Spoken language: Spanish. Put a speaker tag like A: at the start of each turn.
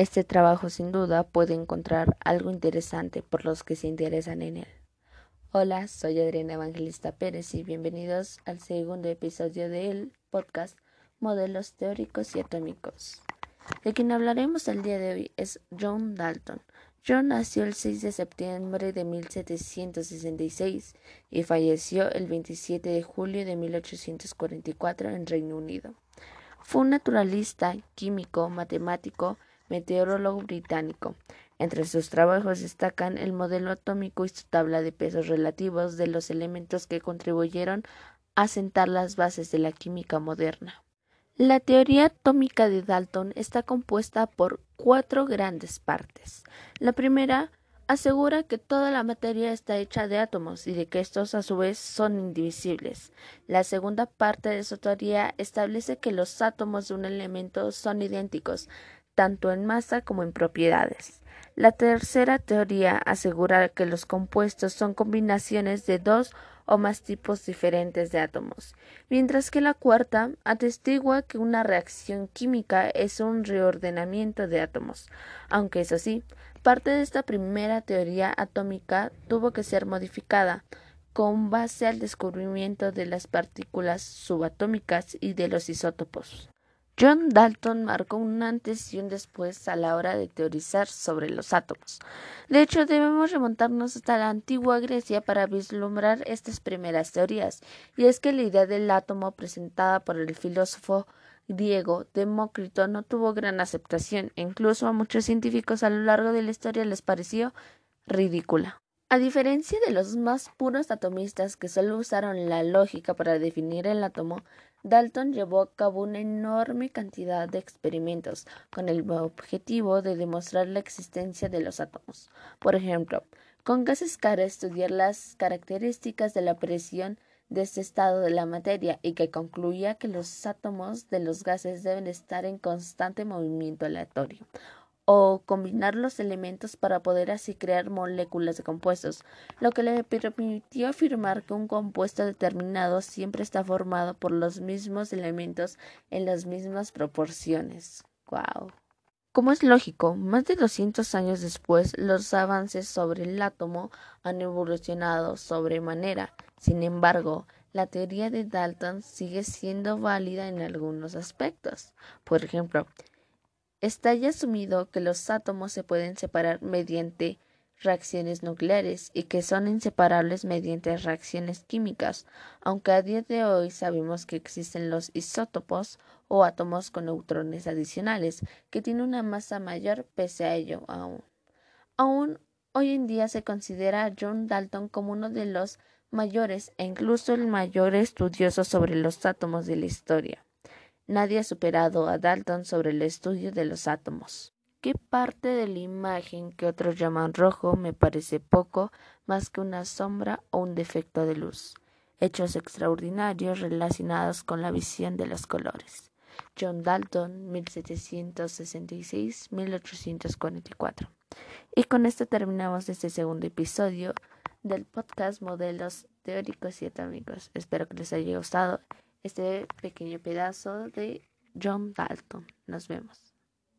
A: Este trabajo sin duda puede encontrar algo interesante por los que se interesan en él. Hola, soy Adriana Evangelista Pérez y bienvenidos al segundo episodio del podcast Modelos Teóricos y Atómicos. De quien hablaremos el día de hoy es John Dalton. John nació el 6 de septiembre de 1766 y falleció el 27 de julio de 1844 en Reino Unido. Fue un naturalista, químico, matemático, meteorólogo británico. Entre sus trabajos destacan el modelo atómico y su tabla de pesos relativos de los elementos que contribuyeron a sentar las bases de la química moderna. La teoría atómica de Dalton está compuesta por cuatro grandes partes. La primera asegura que toda la materia está hecha de átomos y de que estos a su vez son indivisibles. La segunda parte de su teoría establece que los átomos de un elemento son idénticos, tanto en masa como en propiedades. La tercera teoría asegura que los compuestos son combinaciones de dos o más tipos diferentes de átomos, mientras que la cuarta atestigua que una reacción química es un reordenamiento de átomos, aunque eso sí, parte de esta primera teoría atómica tuvo que ser modificada con base al descubrimiento de las partículas subatómicas y de los isótopos. John Dalton marcó un antes y un después a la hora de teorizar sobre los átomos. De hecho, debemos remontarnos hasta la antigua Grecia para vislumbrar estas primeras teorías, y es que la idea del átomo presentada por el filósofo griego Demócrito no tuvo gran aceptación, e incluso a muchos científicos a lo largo de la historia les pareció ridícula. A diferencia de los más puros atomistas que solo usaron la lógica para definir el átomo, Dalton llevó a cabo una enorme cantidad de experimentos con el objetivo de demostrar la existencia de los átomos. Por ejemplo, con gases cara estudiar las características de la presión de este estado de la materia y que concluía que los átomos de los gases deben estar en constante movimiento aleatorio o combinar los elementos para poder así crear moléculas de compuestos, lo que le permitió afirmar que un compuesto determinado siempre está formado por los mismos elementos en las mismas proporciones. Wow. Como es lógico, más de 200 años después, los avances sobre el átomo han evolucionado sobremanera. Sin embargo, la teoría de Dalton sigue siendo válida en algunos aspectos. Por ejemplo, Está ya asumido que los átomos se pueden separar mediante reacciones nucleares y que son inseparables mediante reacciones químicas, aunque a día de hoy sabemos que existen los isótopos o átomos con neutrones adicionales que tienen una masa mayor pese a ello aún. Aún hoy en día se considera a John Dalton como uno de los mayores e incluso el mayor estudioso sobre los átomos de la historia. Nadie ha superado a Dalton sobre el estudio de los átomos. ¿Qué parte de la imagen que otros llaman rojo me parece poco más que una sombra o un defecto de luz? Hechos extraordinarios relacionados con la visión de los colores. John Dalton, 1766-1844. Y con esto terminamos este segundo episodio del podcast Modelos Teóricos y Atómicos. Espero que les haya gustado este pequeño pedazo de John Dalton. Nos vemos.